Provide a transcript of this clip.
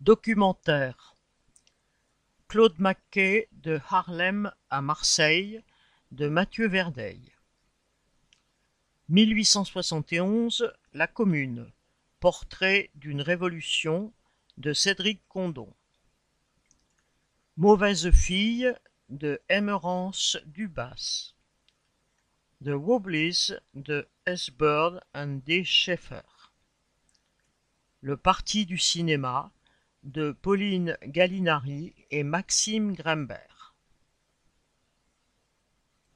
Documentaire Claude McKay de Haarlem à Marseille de Mathieu Verdeil 1871 La Commune Portrait d'une révolution de Cédric Condon Mauvaise fille de Emerence Dubas The Wobblies de S. Bird and D. Schaeffer Le Parti du cinéma de Pauline Gallinari et Maxime Grimbert